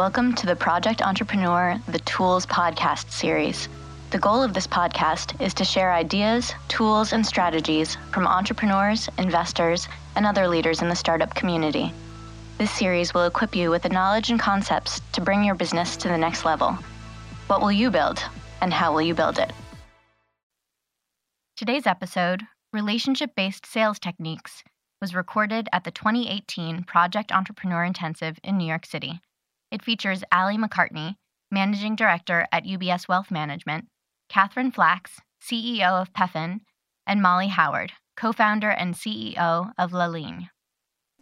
Welcome to the Project Entrepreneur The Tools podcast series. The goal of this podcast is to share ideas, tools, and strategies from entrepreneurs, investors, and other leaders in the startup community. This series will equip you with the knowledge and concepts to bring your business to the next level. What will you build, and how will you build it? Today's episode, Relationship Based Sales Techniques, was recorded at the 2018 Project Entrepreneur Intensive in New York City. It features Ali McCartney, Managing Director at UBS Wealth Management, Catherine Flax, CEO of Pefin, and Molly Howard, co founder and CEO of La Ligne.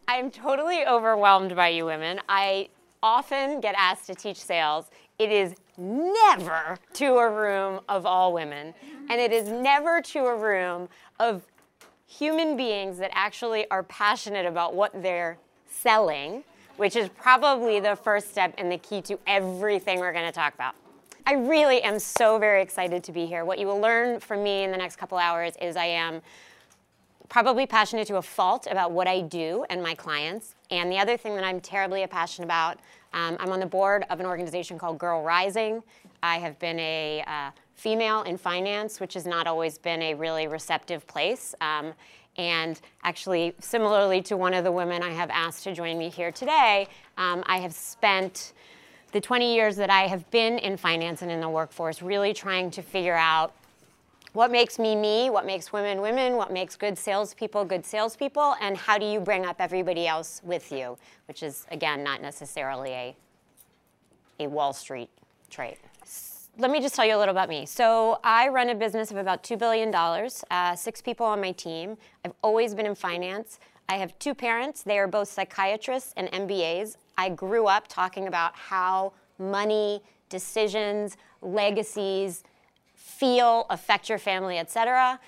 I'm totally overwhelmed by you women. I often get asked to teach sales. It is never to a room of all women, and it is never to a room of human beings that actually are passionate about what they're selling which is probably the first step and the key to everything we're to talk about. I really am so very excited to be here. What you will learn from me in the next couple hours is I am probably passionate to a fault about what I do and my clients. And the other thing that I'm terribly passionate about, um, I'm on the board of an organization called Girl Rising. I have been a uh, female in finance, which has not always been a really receptive place. Um, and actually, similarly to one of the women I have asked to join me here today, um, I have spent the 20 years that I have been in finance and in the workforce really trying to figure out what makes me me, what makes women women, what makes good salespeople good salespeople, and how do you bring up everybody else with you, which is, again, not necessarily a, a Wall Street trait let me just tell you a little about me. So I run a business of about $2 billion, uh, six people on my team. I've always been in finance. I have two parents. They are both psychiatrists and MBAs. I grew up talking about how money, decisions, legacies feel, affect your family, et cetera.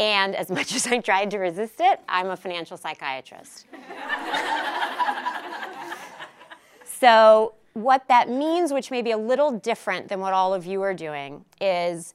And as much as I tried to resist it, I'm a financial psychiatrist. so what that means, which may be a little different than what all of you are doing, is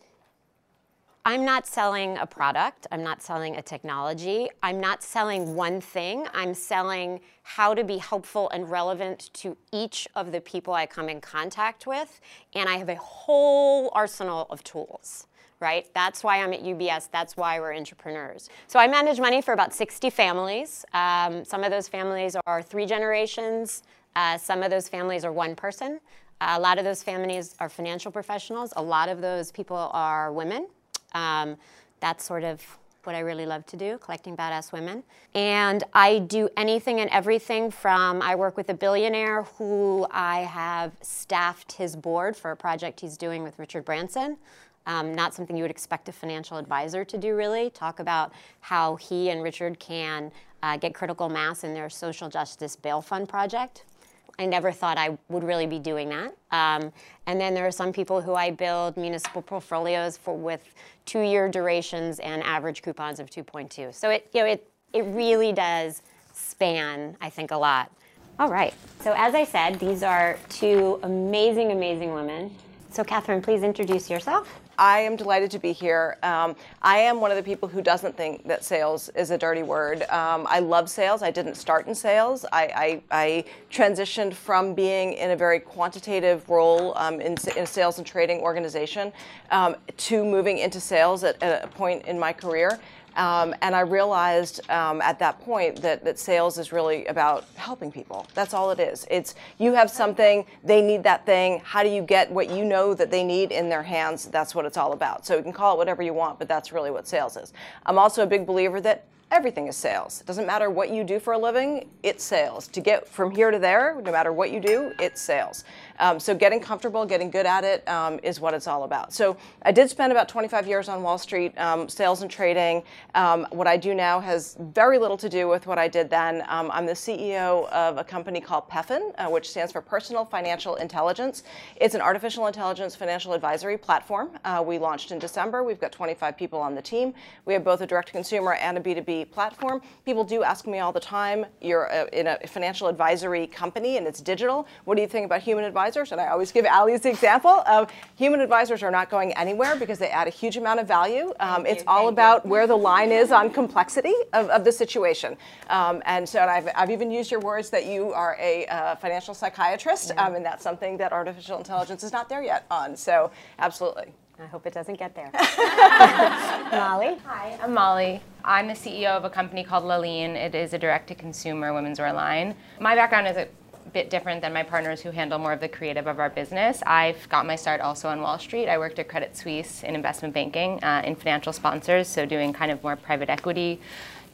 I'm not selling a product, I'm not selling a technology, I'm not selling one thing, I'm selling how to be helpful and relevant to each of the people I come in contact with, and I have a whole arsenal of tools. Right? That's why I'm at UBS. That's why we're entrepreneurs. So I manage money for about 60 families. Um, some of those families are three generations, uh, some of those families are one person. Uh, a lot of those families are financial professionals. A lot of those people are women. Um, that's sort of what I really love to do, collecting badass women. And I do anything and everything from I work with a billionaire who I have staffed his board for a project he's doing with Richard Branson. Um, not something you would expect a financial advisor to do, really. Talk about how he and Richard can uh, get critical mass in their social justice bail fund project. I never thought I would really be doing that. Um, and then there are some people who I build municipal portfolios for with two-year durations and average coupons of 2.2. So it, you know, it, it really does span, I think, a lot. All right. So as I said, these are two amazing, amazing women. So Catherine, please introduce yourself. I am delighted to be here. Um, I am one of the people who doesn't think that sales is a dirty word. Um, I love sales. I didn't start in sales. I, I, I transitioned from being in a very quantitative role um, in, in, a sales and trading organization um, to moving into sales at, at a point in my career. Um, and I realized um, at that point that, that sales is really about helping people. That's all it is. It's you have something, they need that thing. How do you get what you know that they need in their hands? That's what it's all about. So you can call it whatever you want, but that's really what sales is. I'm also a big believer that everything is sales. It doesn't matter what you do for a living, it's sales. To get from here to there, no matter what you do, it's sales. Um, so getting comfortable, getting good at it um, is what it's all about. So I did spend about 25 years on Wall Street, um, sales and trading. Um, what I do now has very little to do with what I did then. Um, I'm the CEO of a company called Pefin, uh, which stands for Personal Financial Intelligence. It's an artificial intelligence financial advisory platform. Uh, we launched in December. We've got 25 people on the team. We have both a direct consumer and a B2B B2B platform. People do ask me all the time, you're a, in a financial advisory company and it's digital. What do you think about human advisors? And I always give Ali's the example of human advisors are not going anywhere because they add a huge amount of value. Um, it's all about where the line is on complexity of, of the situation. Um, and so and I've, I've even used your words that you are a uh, financial psychiatrist, um, and that's something that artificial intelligence is not there yet on. So absolutely. I hope it doesn't get there. Molly? Hi, I'm Molly. I'm the CEO of a company called La Ligne. It is a direct to consumer women's wear line. My background is a bit different than my partners who handle more of the creative of our business. I've got my start also on Wall Street. I worked at Credit Suisse in investment banking, uh, in financial sponsors, so doing kind of more private equity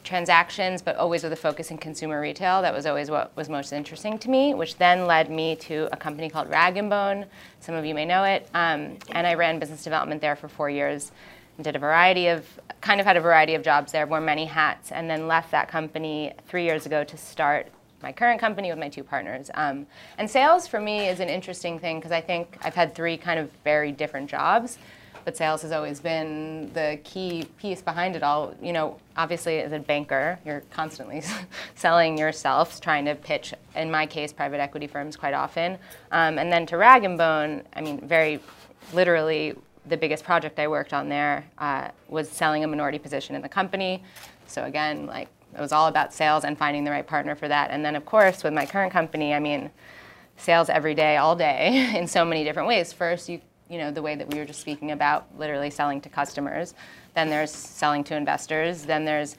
transactions, but always with a focus in consumer retail. That was always what was most interesting to me, which then led me to a company called Rag & Bone. Some of you may know it. Um, and I ran business development there for four years and did a variety of, kind of had a variety of jobs there, wore many hats, and then left that company three years ago to start my current company with my two partners. Um, and sales for me is an interesting thing because I think I've had three kind of very different jobs but sales has always been the key piece behind it all. You know, obviously as a banker, you're constantly selling yourself, trying to pitch, in my case, private equity firms quite often. Um, and then to Rag and Bone, I mean, very literally, the biggest project I worked on there uh, was selling a minority position in the company. So again, like it was all about sales and finding the right partner for that. And then of course, with my current company, I mean, sales every day, all day, in so many different ways. First, you you know, the way that we were just speaking about, literally selling to customers. Then there's selling to investors. Then there's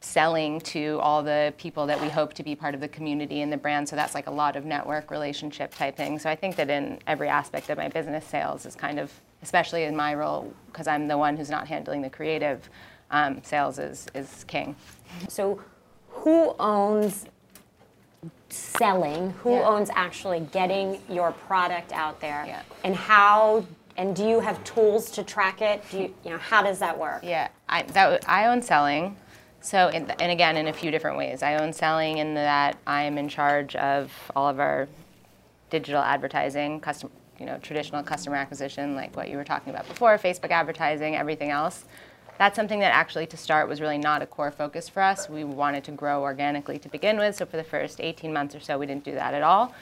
selling to all the people that we hope to be part of the community and the brand. So that's like a lot of network relationship type thing. So I think that in every aspect of my business, sales is kind of, especially in my role, because I'm the one who's not handling the creative, um, sales is, is king. So who owns selling, who yeah. owns actually getting your product out there, yeah. and how and do you have tools to track it? Do you, you know, how does that work? Yeah, I, that, I own selling. So, in, and again, in a few different ways. I own selling in that I am in charge of all of our digital advertising, custom, you know, traditional customer acquisition, like what you were talking about before, Facebook advertising, everything else that's something that actually to start was really not a core focus for us. We wanted to grow organically to begin with, so for the first 18 months or so, we didn't do that at all.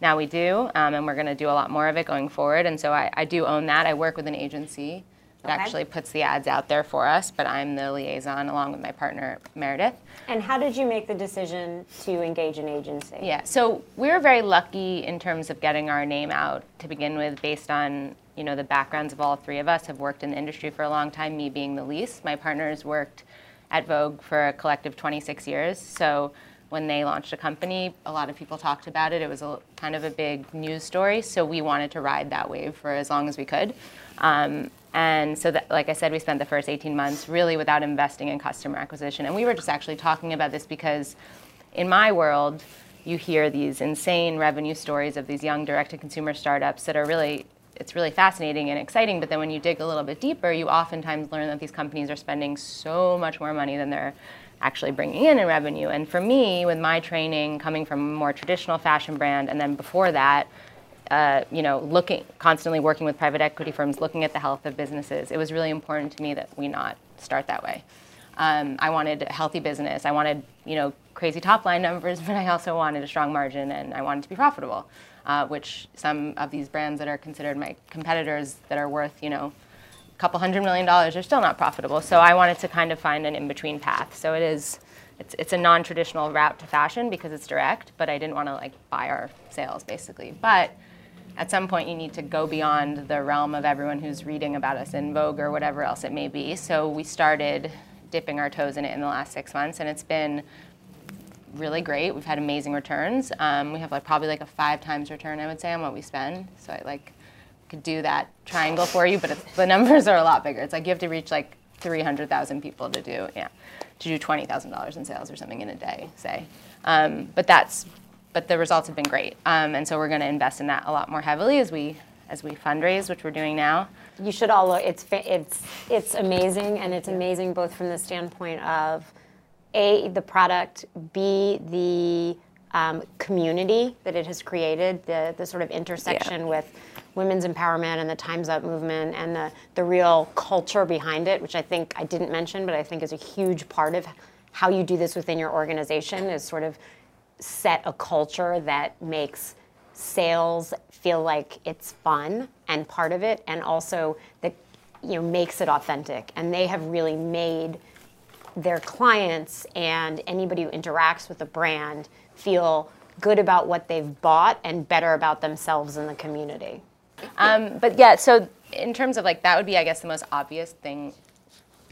Now we do, um, and we're going to do a lot more of it going forward. And so I, I do own that. I work with an agency that okay. actually puts the ads out there for us, but I'm the liaison along with my partner, Meredith. And how did you make the decision to engage an agency? Yeah, so we were very lucky in terms of getting our name out to begin with based on you know, the backgrounds of all three of us have worked in the industry for a long time, me being the least. My partners worked at Vogue for a collective 26 years. So when they launched a company, a lot of people talked about it. It was a, kind of a big news story. So we wanted to ride that wave for as long as we could. Um, and so, that, like I said, we spent the first 18 months really without investing in customer acquisition. And we were just actually talking about this because in my world, you hear these insane revenue stories of these young direct to consumer startups that are really it's really fascinating and exciting. But then when you dig a little bit deeper, you oftentimes learn that these companies are spending so much more money than they're actually bringing in in revenue. And for me, with my training coming from a more traditional fashion brand, and then before that, uh, you know, looking constantly working with private equity firms, looking at the health of businesses, it was really important to me that we not start that way. Um, I wanted a healthy business. I wanted, you know, crazy top line numbers, but I also wanted a strong margin and I wanted to be profitable uh, which some of these brands that are considered my competitors that are worth, you know, a couple hundred million dollars are still not profitable. So I wanted to kind of find an in-between path. So it is, it's, it's a non-traditional route to fashion because it's direct, but I didn't want to like buy our sales basically. But at some point you need to go beyond the realm of everyone who's reading about us in Vogue or whatever else it may be. So we started dipping our toes in it in the last six months, and it's been really great. We've had amazing returns. Um, we have like probably like a five times return, I would say, on what we spend. So I like could do that triangle for you, but the numbers are a lot bigger. It's like you have to reach like 300,000 people to do, yeah, to do $20,000 in sales or something in a day, say. Um, but that's, but the results have been great. Um, and so we're going to invest in that a lot more heavily as we, as we fundraise, which we're doing now. You should all look, it's, it's, it's amazing, and it's amazing both from the standpoint of a, the product, B, the um, community that it has created, the, the sort of intersection yeah. with women's empowerment and the Time's Up movement and the, the real culture behind it, which I think I didn't mention, but I think is a huge part of how you do this within your organization is sort of set a culture that makes sales feel like it's fun and part of it, and also that you know makes it authentic. And they have really made their clients and anybody who interacts with the brand feel good about what they've bought and better about themselves in the community. Um, but yeah, so in terms of like that would be, I guess, the most obvious thing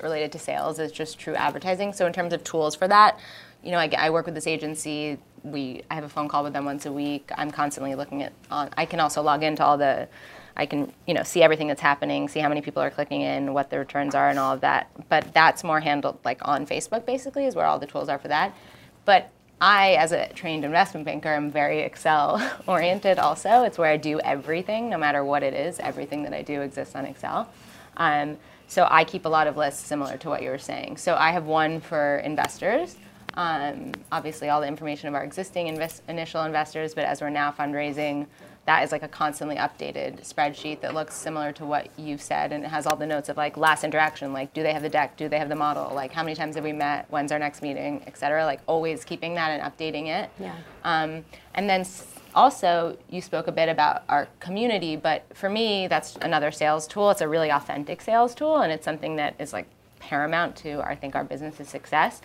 related to sales is just true advertising. So in terms of tools for that, you know, I, I work with this agency. We I have a phone call with them once a week. I'm constantly looking at on. I can also log into all the. I can you know see everything that's happening, see how many people are clicking in, what the returns are, and all of that. But that's more handled like on Facebook. Basically, is where all the tools are for that. But I, as a trained investment banker, am very Excel oriented also. It's where I do everything, no matter what it is. Everything that I do exists on Excel. Um, so I keep a lot of lists similar to what you were saying. So I have one for investors. Um, obviously, all the information of our existing invest- initial investors, but as we're now fundraising, that is like a constantly updated spreadsheet that looks similar to what you've said and it has all the notes of like last interaction like do they have the deck? Do they have the model? Like how many times have we met? When's our next meeting? Et cetera. Like always keeping that and updating it. Yeah. um, and then also you spoke a bit about our community but for me that's another sales tool. It's a really authentic sales tool and it's something that is like paramount to i think our business's success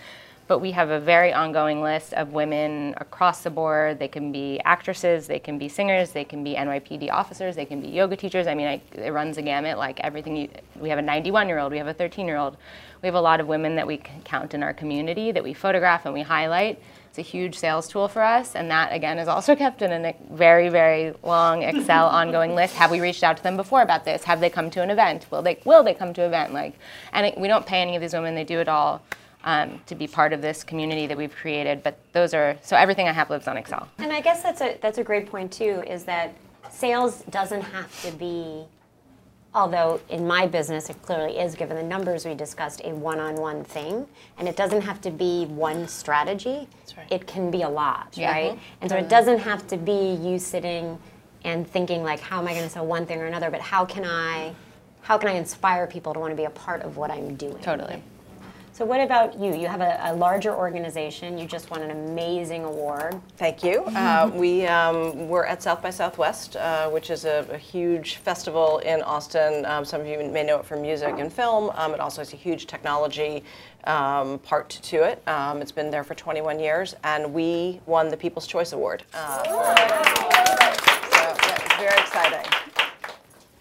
but we have a very ongoing list of women across the board. They can be actresses, they can be singers, they can be NYPD officers, they can be yoga teachers. I mean, I, it runs a gamut. Like everything. You, we have a 91 year old, we have a 13 year old. We have a lot of women that we count in our community that we photograph and we highlight. It's a huge sales tool for us, and that again is also kept in a very, very long Excel ongoing list. Have we reached out to them before about this? Have they come to an event? Will they? Will they come to an event? Like, and it, we don't pay any of these women; they do it all um, to be part of this community that we've created. But those are so everything I have lives on Excel. And I guess that's a that's a great point too. Is that sales doesn't have to be, although in my business it clearly is, given the numbers we discussed, a one-on-one thing, and it doesn't have to be one strategy. right. It can be a lot, Yeah. right? And so it doesn't have to be you sitting and thinking like, how am I going to sell one thing or another? But how can I, how can I inspire people to want to be a part of what I'm doing? Totally. So what about you? You have a, a larger organization. You just won an amazing award. Thank you. Uh, we um, we're at South by Southwest, uh, which is a, a huge festival in Austin. Um, some of you may know it from music and film. Um, it also has a huge technology um, part to it. Um, it's been there for 21 years, and we won the People's Choice Award. Uh, so yeah, very exciting.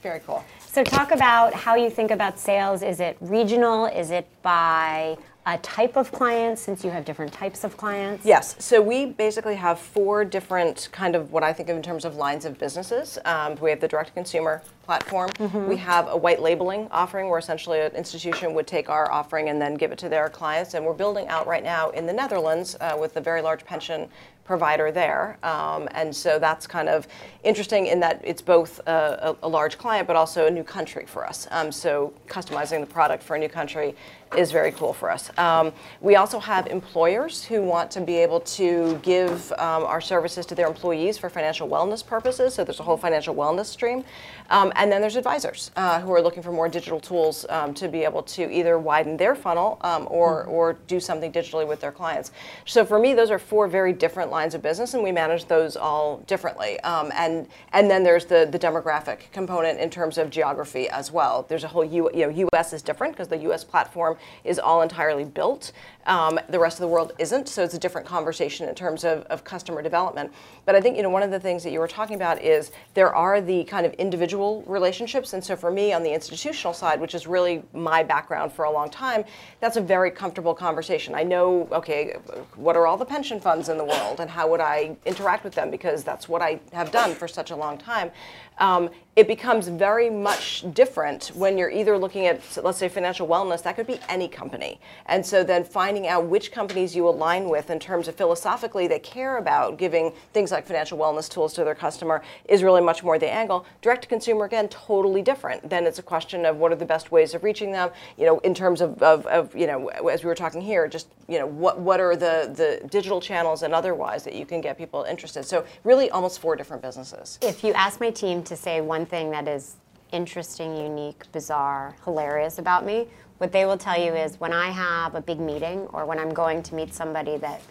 Very cool. So talk about how you think about sales. Is it regional? Is it by a type of client since you have different types of clients? Yes. So we basically have four different kind of what I think of in terms of lines of businesses. Um, we have the direct to consumer platform. We have a white labeling offering where essentially an institution would take our offering and then give it to their clients. And we're building out right now in the Netherlands uh, with a very large pension provider there. Um, and so that's kind of interesting in that it's both a, a, a large client but also a new country for us. Um, so customizing the product for a new country is very cool for us. Um, we also have employers who want to be able to give um, our services to their employees for financial wellness purposes. So there's a whole financial wellness stream. Um, and then there's advisors uh, who are looking for more digital tools um, to be able to either widen their funnel um, or, or do something digitally with their clients. So for me, those are four very different lines of business, and we manage those all differently. Um, and and then there's the the demographic component in terms of geography as well. There's a whole U, you know U.S. is different because the U.S. platform is all entirely built. Um, the rest of the world isn't, so it's a different conversation in terms of, of customer development. But I think you know one of the things that you were talking about is there are the kind of individual relationships, and so for me on the institutional side, which is really my background for a long time, that's a very comfortable conversation. I know, okay, what are all the pension funds in the world, and how would I interact with them because that's what I have done for such a long time. Um, it becomes very much different when you're either looking at, let's say, financial wellness, that could be any company. And so then finding out which companies you align with in terms of philosophically they care about giving things like financial wellness tools to their customer is really much more the angle. Direct to consumer, again, totally different. Then it's a question of what are the best ways of reaching them, you know, in terms of, of, of you know, as we were talking here, just, you know, what, what are the, the digital channels and otherwise that you can get people interested. So really almost four different businesses. If you ask my team to say one thing that is interesting, unique, bizarre, hilarious about me, what they will tell you is when I have a big meeting or when I'm going to meet somebody that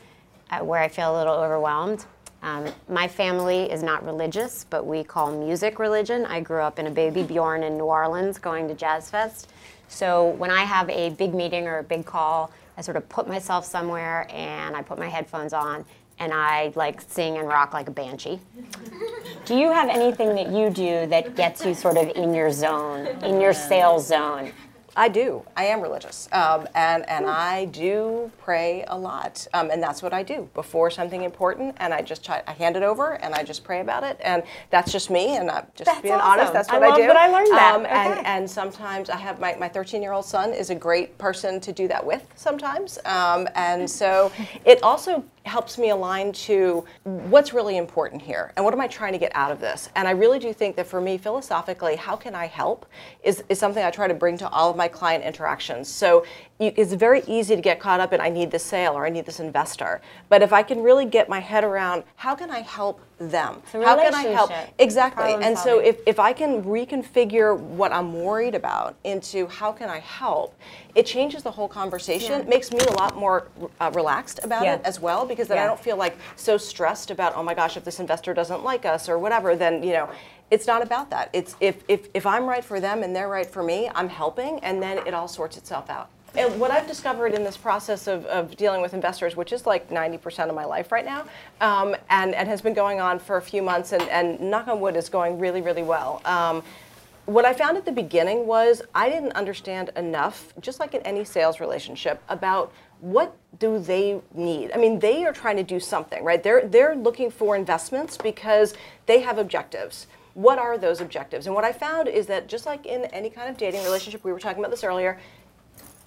uh, where I feel a little overwhelmed. Um, my family is not religious, but we call music religion. I grew up in a baby Bjorn in New Orleans going to Jazz Fest. So when I have a big meeting or a big call, I sort of put myself somewhere and I put my headphones on and I like sing and rock like a banshee. do you have anything that you do that gets you sort of in your zone, in your sales zone? I do. I am religious, um, and and I do pray a lot, um, and that's what I do before something important. And I just try, I hand it over, and I just pray about it, and that's just me. And I'm just That's being awesome. honest. That's what I, love do. that I learned that. Um, and Okay. and sometimes I have my my 13 year old son is a great person to do that with sometimes, um, and so it also helps me align to what's really important here and what am I trying to get out of this. And I really do think that for me, philosophically, how can I help is, is something I try to bring to all of my client interactions. So you, it's very easy to get caught up in I need this sale or I need this investor. But if I can really get my head around how can I help them? how can I help? Exactly. And so if, if I can reconfigure what I'm worried about into how can I help, it changes the whole conversation. It makes me a lot more uh, relaxed about Yeah. it as well because then I don't feel like so stressed about oh my gosh if this investor doesn't like us or whatever then you know it's not about that. It's if if, if I'm right for them and they're right for me, I'm helping and then it all sorts itself out. And what I've discovered in this process of, of dealing with investors, which is like 90% of my life right now, um, and, and has been going on for a few months, and, and knock on wood is going really, really well. Um, what I found at the beginning was I didn't understand enough, just like in any sales relationship, about what do they need. I mean, they are trying to do something, right? They're they're looking for investments because they have objectives. What are those objectives? And what I found is that just like in any kind of dating relationship, we were talking about this earlier,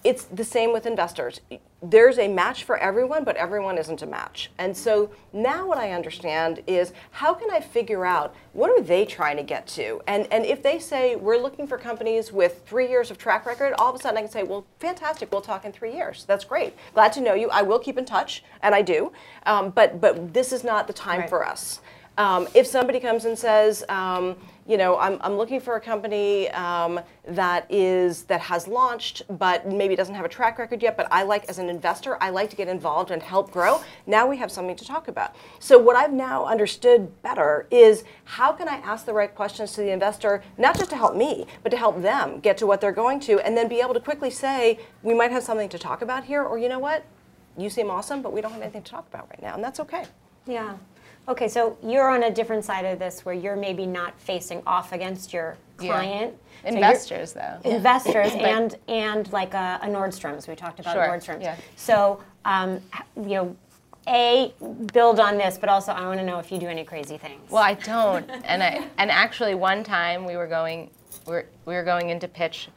it's the same with investors. There's a match for everyone, but everyone isn't a match. And so now what I understand is how can I figure out what are they trying to get to? And and if they say we're looking for companies with three years of track record, all of a sudden I can say, well, fantastic, we'll talk in three years. That's great. Glad to know you. I will keep in touch, and I do. Um, but but this is not the time Right. for us. Um, if somebody comes and says, um, you know, I'm, I'm looking for a company um, that is that has launched, but maybe doesn't have a track record yet. But I like, as an investor, I like to get involved and help grow. Now we have something to talk about. So what I've now understood better is how can I ask the right questions to the investor, not just to help me, but to help them get to what they're going to, and then be able to quickly say, we might have something to talk about here, or you know what, you seem awesome, but we don't have anything to talk about right now, and that's okay. Yeah. Okay, so you're on a different side of this where you're maybe not facing off against your Yeah. client. So Investors, though. investors and and like a, a Nordstrom's. We talked about Sure, Nordstrom's. yeah. So um, you know, a build on this, but also I want to know if you do any crazy things. Well, I don't, and I and actually one time we were going we were, we were going into pitch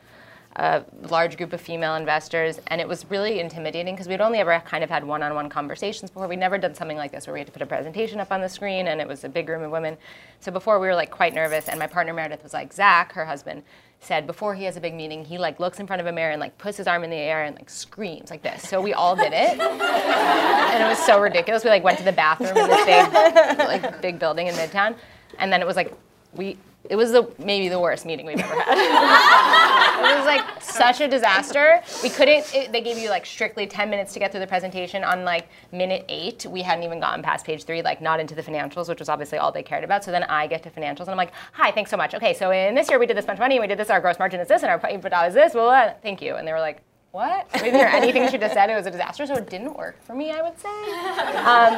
a large group of female investors, and it was really intimidating because we'd only ever kind of had one-on-one conversations before. We'd never done something like this where we had to put a presentation up on the screen, and it was a big room of women. So before we were like quite nervous, and my partner Meredith was like, Zach, her husband, said before he has a big meeting, he like looks in front of a mirror and like puts his arm in the air and like screams like this. So we all did it, and it was so ridiculous. We like went to the bathroom in this big, like big building in Midtown, and then it was like we. It was the maybe the worst meeting we've ever had. it was like such a disaster. We couldn't. It, they gave you like strictly 10 minutes to get through the presentation. On like minute eight, we hadn't even gotten past page three, like not into the financials, which was obviously all they cared about. So then I get to financials, and I'm like, "Hi, thanks so much. Okay, so in this year we did this much money, and we did this. Our gross margin is this, and our EBITDA is this. Well, thank you." And they were like. What? I didn't hear anything she just said. It was a disaster, so it didn't work for me. I would say. Um,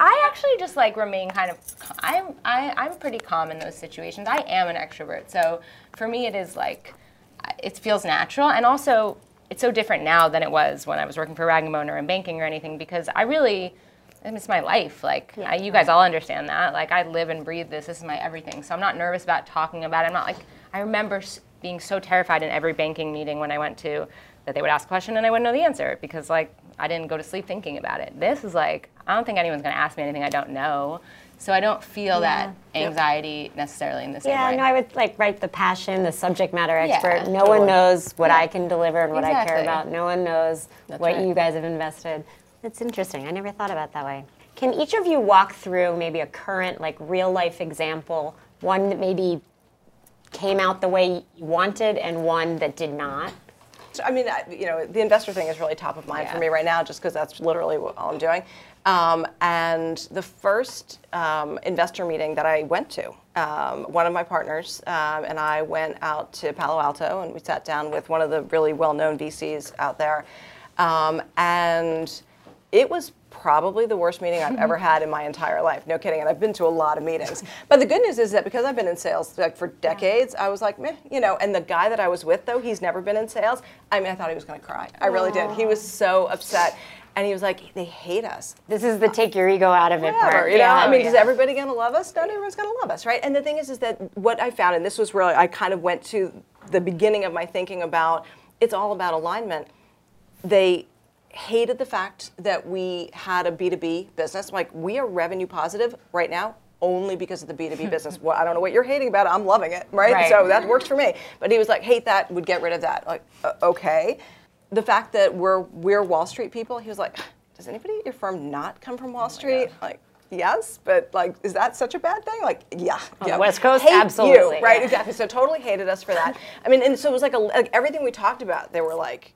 I actually just like remain kind of. I'm I, I'm pretty calm in those situations. I am an extrovert, so for me it is like, it feels natural, and also it's so different now than it was when I was working for Rag and Bone or in banking or anything because I really. I mean, It's my life. Like I, you guys all understand that. Like I live and breathe this. This is my everything. So I'm not nervous about talking about it. I'm not like I remember being so terrified in every banking meeting when I went to that they would ask a question and I wouldn't know the answer because like I didn't go to sleep thinking about it. This is like I don't think anyone's going to ask me anything I don't know. So I don't feel that anxiety necessarily in this. yeah, way. no, I would like write the passion, the subject matter Yeah, expert. no totally. one knows what Yeah. I can deliver and what I care about. No one knows That's what right. you guys have invested. It's interesting. I never thought about that way. Can each of you walk through maybe a current, like real life example, one that maybe came out the way you wanted and one that did not? Just, I mean, you know, the investor thing is really top of mind Yeah. for me right now, just because that's literally what, all I'm doing. Um, and the first um, investor meeting that I went to, um, one of my partners um, and I went out to Palo Alto, and we sat down with one of the really well-known VCs out there, um, and it was probably the worst meeting I've ever had in my entire life. No kidding. And I've been to a lot of meetings. But the good news is that because I've been in sales like for decades, I was like, meh, you know. And the guy that I was with, though, he's never been in sales. I mean, I thought he was going to cry. I really did. He was so upset. And he was like, they hate us. This is the take your ego out of it Whatever, part. you know. Yeah. I mean, is everybody going to love us? Not everyone's going to love us, right? And the thing is, is that what I found, and this was really, I kind of went to the beginning of my thinking about, it's all about alignment. They hated the fact that we had a B2B business. Like, we are revenue positive right now only because of the B2B business. Well, I don't know what you're hating about it. I'm loving it, right? Right. So that works for me. But he was like, hate that, would get rid of that. Like, uh, okay. The fact that we're we're Wall Street people, he was like, does anybody at your firm not come from Wall Street? Like, yes, but like, is that such a bad thing? Like, yeah. On yeah. the West Coast, Hate you, absolutely, right? yeah. Exactly. So totally hated us for that. I mean, and so it was like a, like everything we talked about. They were like,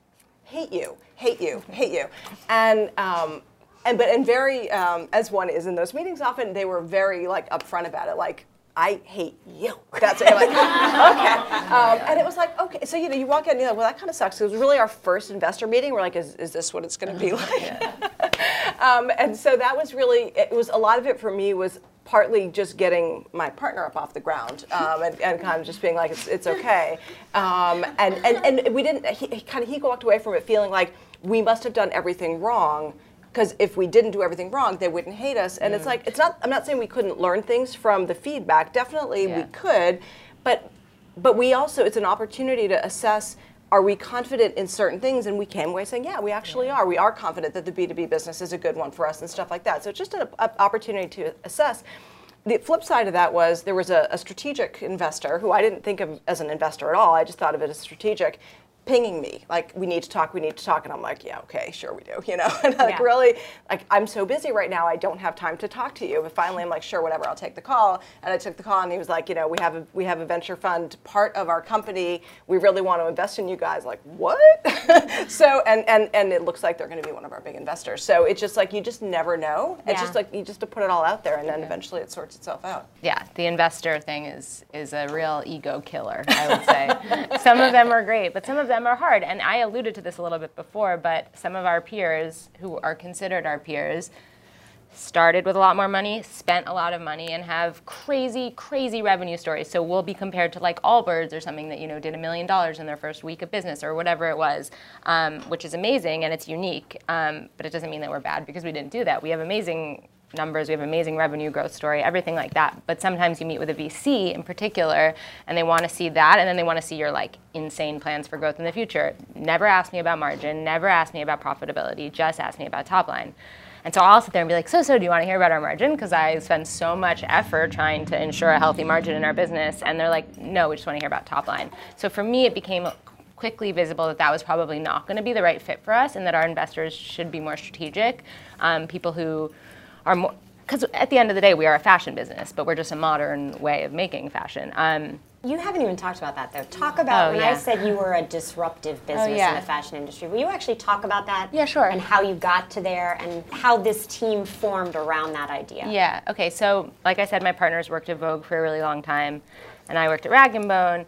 hate you, hate you, hate you, and um, and but and very um, as one is in those meetings. Often they were very like upfront about it, like. I hate you. That's it. Like, okay. Um, and it was like, okay. So, you know, you walk in and you're like, well, that kind of sucks. It was really our first investor meeting. We're like, is, is this what it's going to be like? um, and so that was really, it was a lot of it for me was partly just getting my partner up off the ground um, and, and kind of just being like, it's, it's okay. Um, and, and, and we didn't, he, he kind of, he walked away from it feeling like we must have done everything wrong because if we didn't do everything wrong, they wouldn't hate us. And it's like, it's not, I'm not saying we couldn't learn things from the feedback. Definitely we could, but, but we also, it's an opportunity to assess are we confident in certain things? And we came away saying, yeah, we actually are. We are confident that the B2B business is a good one for us and stuff like that. So it's just an opportunity to assess. The flip side of that was there was a, a strategic investor who I didn't think of as an investor at all. I just thought of it as strategic, pinging me like, "We need to talk. We need to talk." And I'm like, "Yeah, okay, sure we do." You know, and like Yeah. really, like I'm so busy right now, I don't have time to talk to you. But finally, I'm like, "Sure, whatever. I'll take the call." And I took the call, and he was like, "You know, we have a we have a venture fund part of our company. We really want to invest in you guys." Like, what? so and and and it looks like they're going to be one of our big investors. So it's just like you just never know. It's Yeah. just like you just to put it all out there, and then eventually it sorts itself out. Yeah, the investor thing is is a real ego killer, I would say. some of them are great, but some of them are hard. And I alluded to this a little bit before, but some of our peers who are considered our peers started with a lot more money, spent a lot of money, and have crazy, crazy revenue stories. So we'll be compared to like Allbirds or something that you know did a million dollars in their first week of business or whatever it was, um, which is amazing and it's unique. Um, but it doesn't mean that we're bad because we didn't do that. We have amazing numbers, we have amazing revenue growth story, everything like that. But sometimes you meet with a VC in particular, and they want to see that, and then they want to see your like insane plans for growth in the future. Never ask me about margin, never ask me about profitability, just ask me about top line. And so I'll sit there and be like, so, so, do you want to hear about our margin? Because I spend so much effort trying to ensure a healthy margin in our business. And they're like, no, we just want to hear about top line. So for me, it became quickly visible that that was probably not going to be the right fit for us and that our investors should be more strategic. Um, people who are more, because at the end of the day, we are a fashion business, but we're just a modern way of making fashion. Um, You haven't even talked about that though. Talk about Oh, when yeah. I said you were a disruptive business in yeah. the fashion industry. Will you actually talk about that? Yeah, sure. And how you got to there and how this team formed around that idea. Yeah. Okay. So, like I said, my partners worked at Vogue for a really long time, and I worked at Rag and Bone.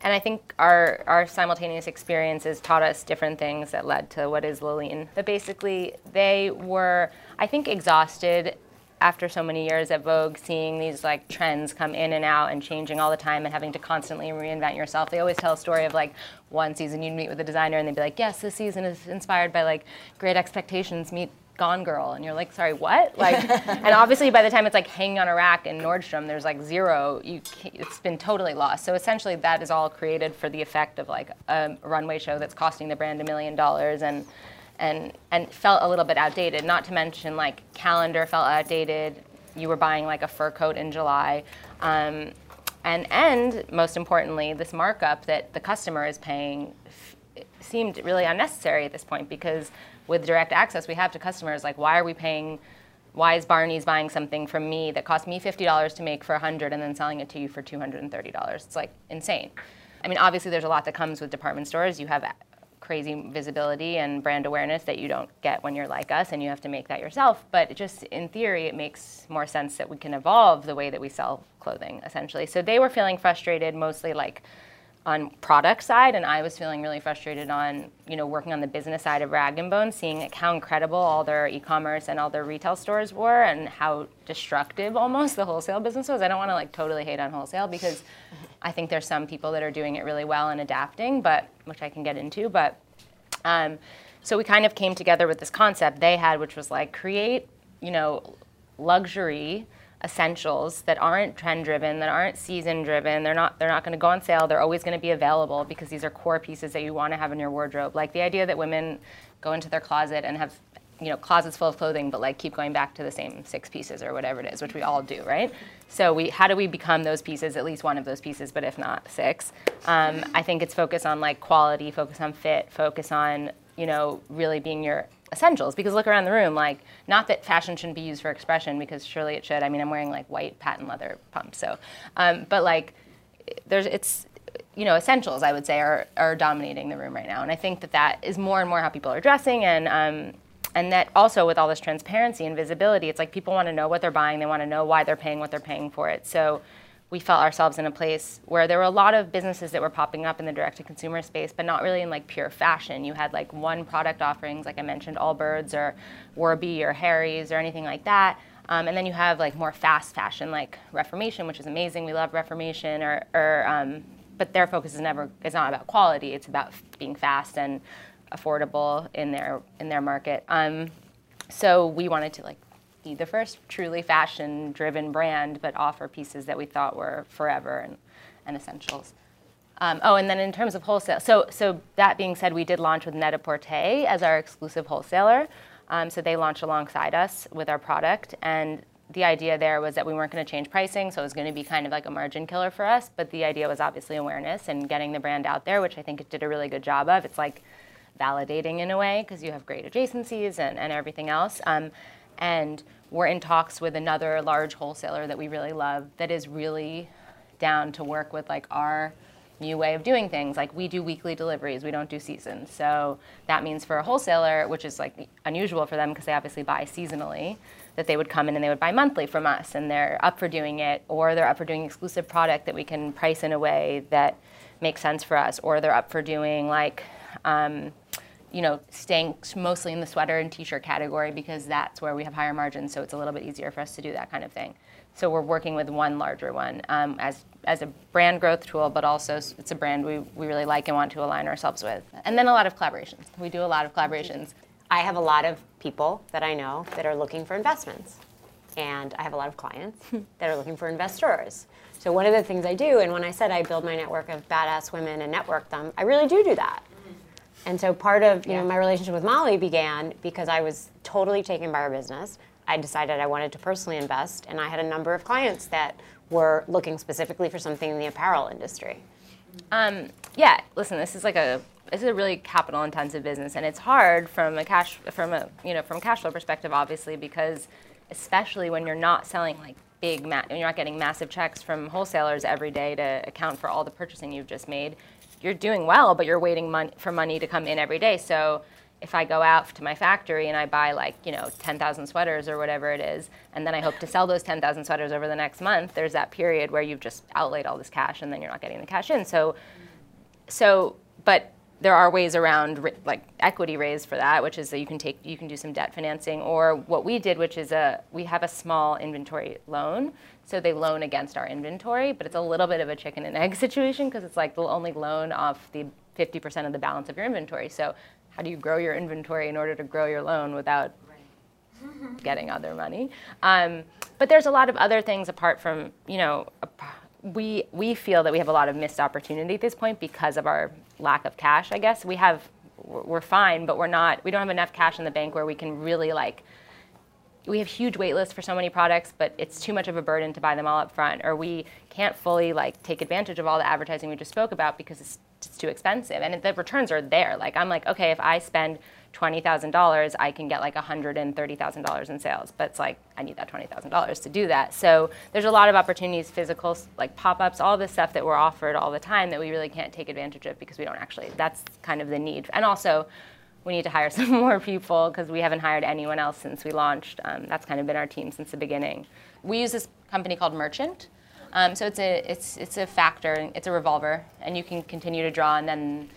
And I think our, our simultaneous experiences taught us different things that led to what is La Ligne. But basically, they were, I think, exhausted after so many years at Vogue, seeing these like trends come in and out and changing all the time and having to constantly reinvent yourself. They always tell a story of like one season you'd meet with a designer and they'd be like, yes, this season is inspired by like Great Expectations meet Gone Girl, and you're like, sorry, what? Like, and obviously by the time it's like hanging on a rack in Nordstrom, there's like zero. You, it's been totally lost. So essentially, that is all created for the effect of like a runway show that's costing the brand a million dollars and. And, and felt a little bit outdated. Not to mention, like calendar felt outdated. You were buying like a fur coat in July, um, and and most importantly, this markup that the customer is paying seemed really unnecessary at this point because with direct access we have to customers like why are we paying why is barney's buying something from me that cost me $50 to make for 100 and then selling it to you for $230 it's like insane i mean obviously there's a lot that comes with department stores you have crazy visibility and brand awareness that you don't get when you're like us and you have to make that yourself. But just in theory, it makes more sense that we can evolve the way that we sell clothing essentially. So they were feeling frustrated mostly like on product side and I was feeling really frustrated on, you know, working on the business side of Rag and Bone, seeing like how incredible all their e-commerce and all their retail stores were and how destructive almost the wholesale business was. I don't want to like totally hate on wholesale because I think there's some people that are doing it really well and adapting, but which I can get into, but um, so we kind of came together with this concept they had, which was like create, you know, luxury essentials that aren't trend driven, that aren't season driven. They're not they're not going to go on sale. They're always going to be available because these are core pieces that you want to have in your wardrobe. Like the idea that women go into their closet and have you know closets full of clothing but like keep going back to the same six pieces or whatever it is which we all do right so we how do we become those pieces at least one of those pieces but if not six um, i think it's focus on like quality focus on fit focus on you know really being your essentials because look around the room like not that fashion shouldn't be used for expression because surely it should. I mean i'm wearing like white patent leather pumps so um, but like there's it's you know essentials i would say are, are dominating the room right now and i think that that is more and more how people are dressing and um, and that also with all this transparency and visibility it's like people want to know what they're buying they want to know why they're paying what they're paying for it so we felt ourselves in a place where there were a lot of businesses that were popping up in the direct to consumer space, but not really in like pure fashion. You had like one product offerings, like I mentioned, Allbirds or Warby or Harry's or anything like that. Um, and then you have like more fast fashion, like Reformation, which is amazing. We love Reformation, or, or um, but their focus is never is not about quality. It's about being fast and affordable in their in their market. Um, so we wanted to like be the first truly fashion driven brand, but offer pieces that we thought were forever and, and essentials. Um, oh, and then in terms of wholesale, so, so that being said, we did launch with Net-a-Porter as our exclusive wholesaler. Um, so they launched alongside us with our product. And the idea there was that we weren't going to change pricing, so it was going to be kind of like a margin killer for us. But the idea was obviously awareness and getting the brand out there, which I think it did a really good job of. It's like validating in a way because you have great adjacencies and, and everything else. Um, and we're in talks with another large wholesaler that we really love that is really down to work with like our new way of doing things. Like we do weekly deliveries, we don't do seasons. So that means for a wholesaler, which is like unusual for them because they obviously buy seasonally, that they would come in and they would buy monthly from us and they're up for doing it or they're up for doing exclusive product that we can price in a way that makes sense for us or they're up for doing like um, you know, staying mostly in the sweater and t-shirt category because that's where we have higher margins, so it's a little bit easier for us to do that kind of thing. So we're working with one larger one um, as, as a brand growth tool, but also it's a brand we, we really like and want to align ourselves with. And then a lot of collaborations. We do a lot of collaborations. I have a lot of people that I know that are looking for investments. And I have a lot of clients that are looking for investors. So one of the things I do, and when I said I build my network of badass women and network them, I really do do that. And so part of you yeah. know my relationship with Molly began because I was totally taken by her business. I decided I wanted to personally invest, and I had a number of clients that were looking specifically for something in the apparel industry. Um, yeah, listen, this is like a this is a really capital intensive business, and it's hard from a cash from a you know from a cash flow perspective, obviously, because especially when you're not selling like big, ma- you're not getting massive checks from wholesalers every day to account for all the purchasing you've just made you're doing well, but you're waiting mon- for money to come in every day. So if I go out to my factory and I buy like, you know, 10,000 sweaters or whatever it is, and then I hope to sell those 10,000 sweaters over the next month, there's that period where you've just outlaid all this cash and then you're not getting the cash in. So, so, but there are ways around like equity raise for that, which is that you can take, you can do some debt financing, or what we did, which is a, we have a small inventory loan. So they loan against our inventory, but it's a little bit of a chicken and egg situation because it's like they'll only loan off the 50% of the balance of your inventory. So how do you grow your inventory in order to grow your loan without getting other money? Um, but there's a lot of other things apart from, you know, we, we feel that we have a lot of missed opportunity at this point because of our lack of cash, I guess. We have, we're fine, but we're not, we don't have enough cash in the bank where we can really like we have huge wait lists for so many products, but it's too much of a burden to buy them all up front, or we can't fully like take advantage of all the advertising we just spoke about because it's, it's too expensive. And the returns are there. Like I'm like, okay, if I spend $20,000, I can get like $130,000 in sales. But it's like, I need that $20,000 to do that. So there's a lot of opportunities, physical, like pop ups, all this stuff that we're offered all the time that we really can't take advantage of because we don't actually, that's kind of the need. And also, we need to hire some more people because we haven't hired anyone else since we launched. Um, that's kind of been our team since the beginning. We use this company called Merchant. Um, so it's a it's it's a factor. It's a revolver, and you can continue to draw, and then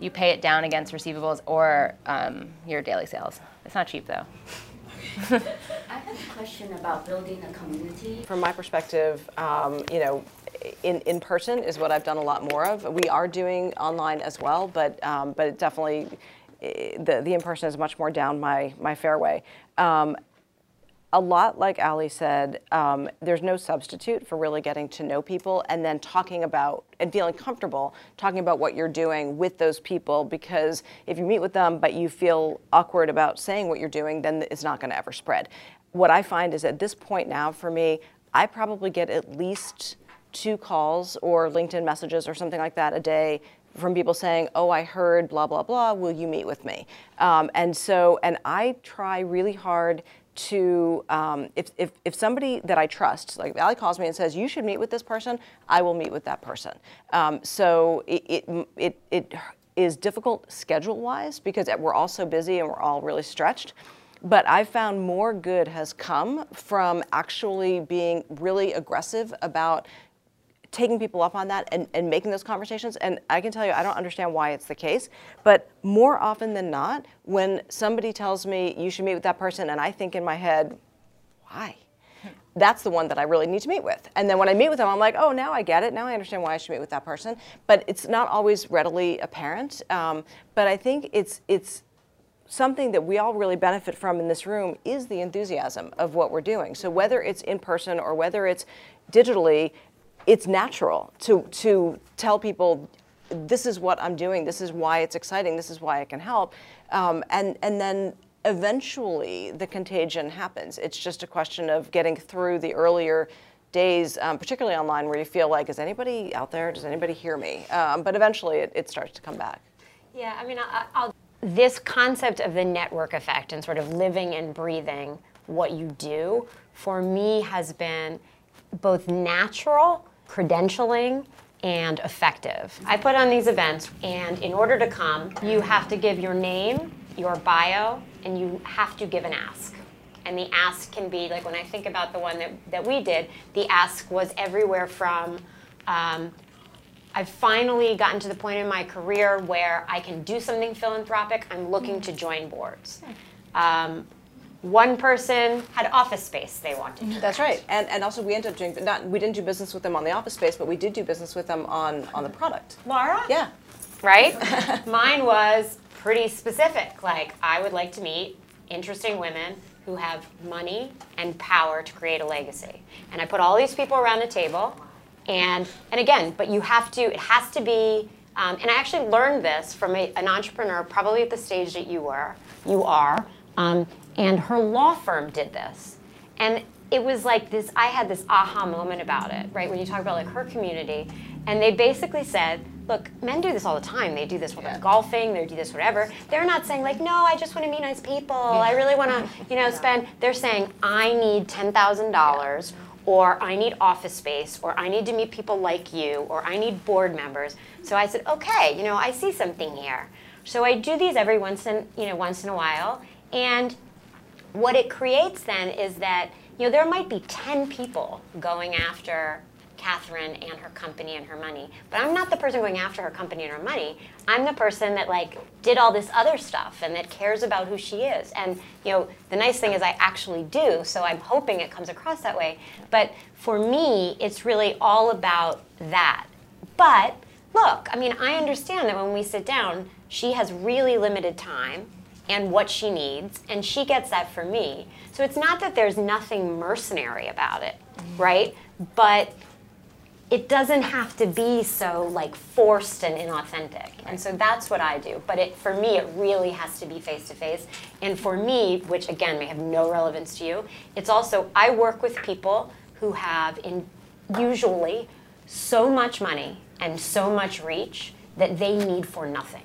you pay it down against receivables or um, your daily sales. It's not cheap though. I have a question about building a community. From my perspective, um, you know, in, in person is what I've done a lot more of. We are doing online as well, but um, but it definitely the, the in-person is much more down my, my fairway. Um, a lot like Ali said, um, there's no substitute for really getting to know people and then talking about and feeling comfortable talking about what you're doing with those people because if you meet with them but you feel awkward about saying what you're doing, then it's not going to ever spread. What I find is at this point now for me, I probably get at least two calls or LinkedIn messages or something like that a day from people saying, "Oh, I heard blah blah blah. Will you meet with me?" Um, and so, and I try really hard to um, if, if, if somebody that I trust, like Ali calls me and says, "You should meet with this person," I will meet with that person. Um, so it, it it it is difficult schedule wise because we're all so busy and we're all really stretched. But I've found more good has come from actually being really aggressive about taking people up on that and, and making those conversations. And I can tell you, I don't understand why it's the case, but more often than not, when somebody tells me you should meet with that person, and I think in my head, why? That's the one that I really need to meet with. And then when I meet with them, I'm like, oh, now I get it. Now I understand why I should meet with that person. But it's not always readily apparent. Um, but I think it's it's something that we all really benefit from in this room is the enthusiasm of what we're doing. So whether it's in person or whether it's digitally, it's natural to to tell people this is what I'm doing, this is why it's exciting, this is why I can help, um, and and then eventually the contagion happens. It's just a question of getting through the earlier days, um, particularly online, where you feel like, is anybody out there? Does anybody hear me? Um, but eventually it, it, starts to come back. Yeah, I mean, I, I'll, this concept of the network effect and sort of living and breathing what you do for me has been both natural credentialing, and effective. I put on these events, and in order to come, you have to give your name, your bio, and you have to give an ask. And the ask can be like when I think about the one that, that we did, the ask was everywhere from um, I've finally gotten to the point in my career where I can do something philanthropic. I'm looking to join boards. Um, one person had office space they wanted. That's right, and and also we ended up doing not we didn't do business with them on the office space, but we did do business with them on on the product. Laura. Yeah. Right. Mine was pretty specific. Like I would like to meet interesting women who have money and power to create a legacy. And I put all these people around the table, and and again, but you have to. It has to be. Um, and I actually learned this from a, an entrepreneur, probably at the stage that you were, you are. Um, and her law firm did this. And it was like this, I had this aha moment about it, right? When you talk about like her community. And they basically said, look, men do this all the time. They do this with yeah. golfing, they do this whatever. They're not saying like, no, I just want to meet nice people. I really want to, you know, spend. They're saying, I need ten thousand dollars, or I need office space, or I need to meet people like you, or I need board members. So I said, okay, you know, I see something here. So I do these every once in, you know, once in a while, and what it creates then is that you know there might be 10 people going after Catherine and her company and her money. But I'm not the person going after her company and her money. I'm the person that like did all this other stuff and that cares about who she is. And you know, the nice thing is I actually do, so I'm hoping it comes across that way. But for me, it's really all about that. But look, I mean, I understand that when we sit down, she has really limited time and what she needs, and she gets that from me. So it's not that there's nothing mercenary about it, mm-hmm. right? But it doesn't have to be so like forced and inauthentic. And so that's what I do. But it for me it really has to be face to face. And for me, which again may have no relevance to you, it's also I work with people who have in usually so much money and so much reach that they need for nothing.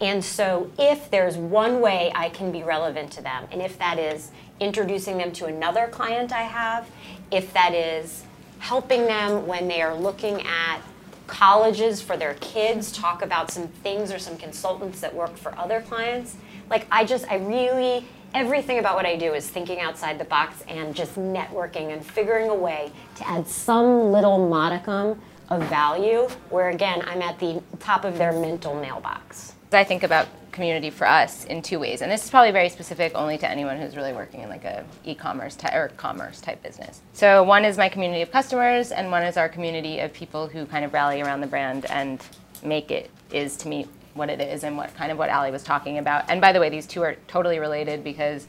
And so, if there's one way I can be relevant to them, and if that is introducing them to another client I have, if that is helping them when they are looking at colleges for their kids, talk about some things or some consultants that work for other clients, like I just, I really, everything about what I do is thinking outside the box and just networking and figuring a way to add some little modicum of value where, again, I'm at the top of their mental mailbox. I think about community for us in two ways, and this is probably very specific only to anyone who's really working in like a e-commerce ty- or commerce type business. So one is my community of customers, and one is our community of people who kind of rally around the brand and make it is to me what it is and what kind of what Ali was talking about. And by the way, these two are totally related because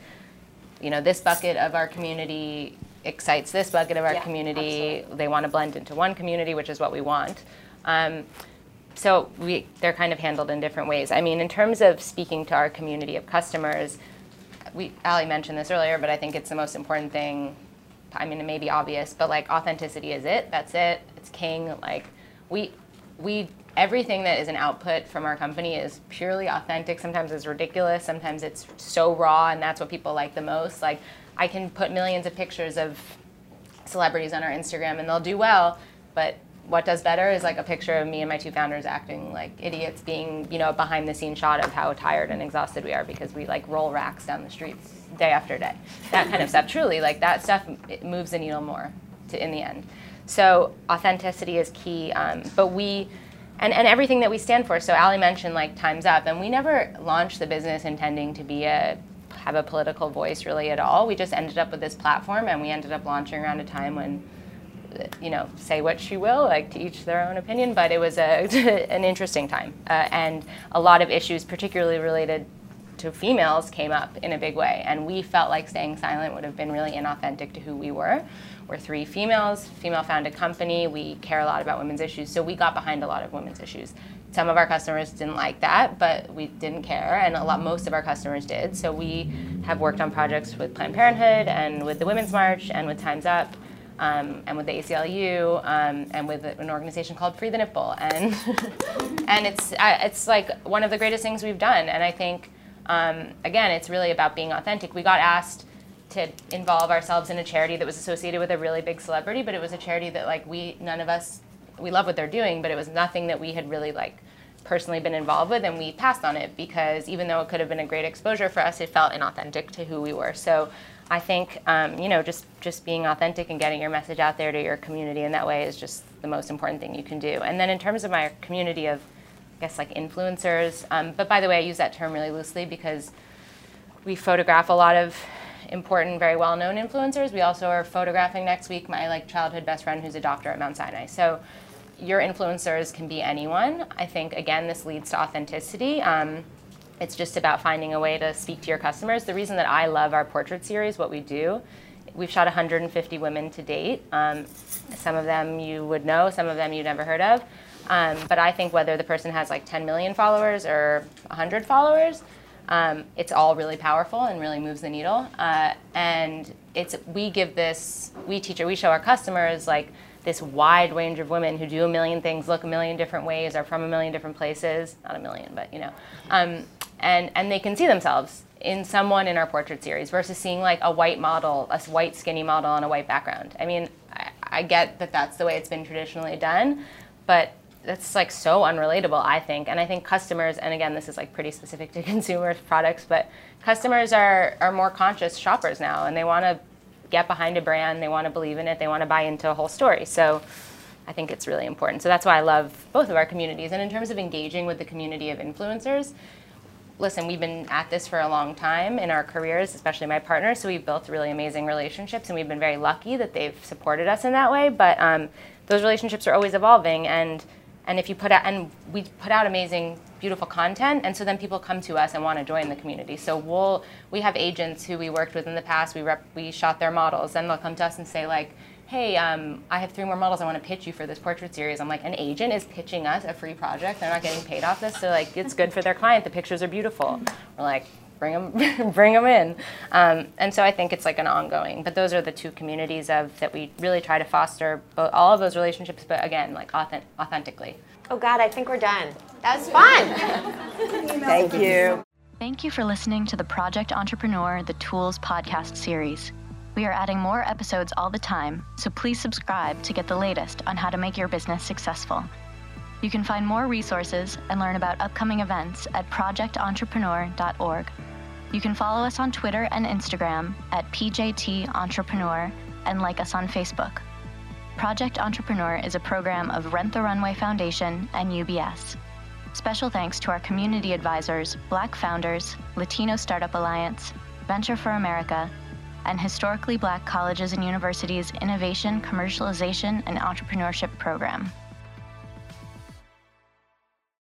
you know this bucket of our community excites this bucket of our Yeah, community. absolutely. They want to blend into one community, which is what we want. Um, so we, they're kind of handled in different ways. I mean, in terms of speaking to our community of customers, we Ali mentioned this earlier, but I think it's the most important thing. I mean, it may be obvious, but like authenticity is it. That's it. It's king. Like we we everything that is an output from our company is purely authentic. Sometimes it's ridiculous. Sometimes it's so raw, and that's what people like the most. Like I can put millions of pictures of celebrities on our Instagram and they'll do well, but what does better is like a picture of me and my two founders acting like idiots, being you know behind the scenes shot of how tired and exhausted we are because we like roll racks down the streets day after day. That kind of stuff. Truly, like that stuff moves the needle more to, in the end. So authenticity is key. Um, but we and, and everything that we stand for. So Ali mentioned like Times Up, and we never launched the business intending to be a have a political voice really at all. We just ended up with this platform, and we ended up launching around a time when you know, say what she will, like to each their own opinion, but it was a, an interesting time. Uh, and a lot of issues, particularly related to females, came up in a big way. And we felt like staying silent would have been really inauthentic to who we were. We're three females, female founded company. We care a lot about women's issues. So we got behind a lot of women's issues. Some of our customers didn't like that, but we didn't care, and a lot, most of our customers did. So we have worked on projects with Planned Parenthood and with the Women's March and with Times Up um, and with the ACLU um, and with an organization called Free the Nipple, and and it's uh, it's like one of the greatest things we've done. And I think um, again, it's really about being authentic. We got asked to involve ourselves in a charity that was associated with a really big celebrity, but it was a charity that like we none of us we love what they're doing, but it was nothing that we had really like personally been involved with and we passed on it because even though it could have been a great exposure for us it felt inauthentic to who we were so i think um, you know just just being authentic and getting your message out there to your community in that way is just the most important thing you can do and then in terms of my community of i guess like influencers um, but by the way i use that term really loosely because we photograph a lot of important very well-known influencers we also are photographing next week my like childhood best friend who's a doctor at mount sinai so your influencers can be anyone. I think, again, this leads to authenticity. Um, it's just about finding a way to speak to your customers. The reason that I love our portrait series, what we do, we've shot 150 women to date. Um, some of them you would know, some of them you never heard of. Um, but I think whether the person has like 10 million followers or 100 followers, um, it's all really powerful and really moves the needle. Uh, and it's we give this, we teach we show our customers like this wide range of women who do a million things, look a million different ways, are from a million different places, not a million, but you know, um, and and they can see themselves in someone in our portrait series versus seeing like a white model, a white skinny model on a white background. I mean, I, I get that that's the way it's been traditionally done, but that's like so unrelatable, I think. And I think customers, and again, this is like pretty specific to consumer products, but customers are, are more conscious shoppers now and they want to get behind a brand, they want to believe in it, they want to buy into a whole story. So I think it's really important. So that's why I love both of our communities. And in terms of engaging with the community of influencers, listen, we've been at this for a long time in our careers, especially my partner. So we've built really amazing relationships, and we've been very lucky that they've supported us in that way. But um, those relationships are always evolving, and and if you put out and we put out amazing, beautiful content, and so then people come to us and want to join the community. So we'll we have agents who we worked with in the past. We rep, we shot their models, and they'll come to us and say like. Hey, um, I have three more models I want to pitch you for this portrait series. I'm like, an agent is pitching us a free project. They're not getting paid off this. So like, it's good for their client. The pictures are beautiful. We're like, bring them, bring them in. Um, and so I think it's like an ongoing. But those are the two communities of that we really try to foster both, all of those relationships. But again, like authentic, authentically. Oh God, I think we're done. That was fun. Thank you. Thank you for listening to the Project Entrepreneur The Tools podcast series. We are adding more episodes all the time, so please subscribe to get the latest on how to make your business successful. You can find more resources and learn about upcoming events at projectentrepreneur.org. You can follow us on Twitter and Instagram at PJT Entrepreneur and like us on Facebook. Project Entrepreneur is a program of Rent the Runway Foundation and UBS. Special thanks to our community advisors, Black Founders, Latino Startup Alliance, Venture for America, and Historically Black Colleges and Universities Innovation, Commercialization, and Entrepreneurship Program.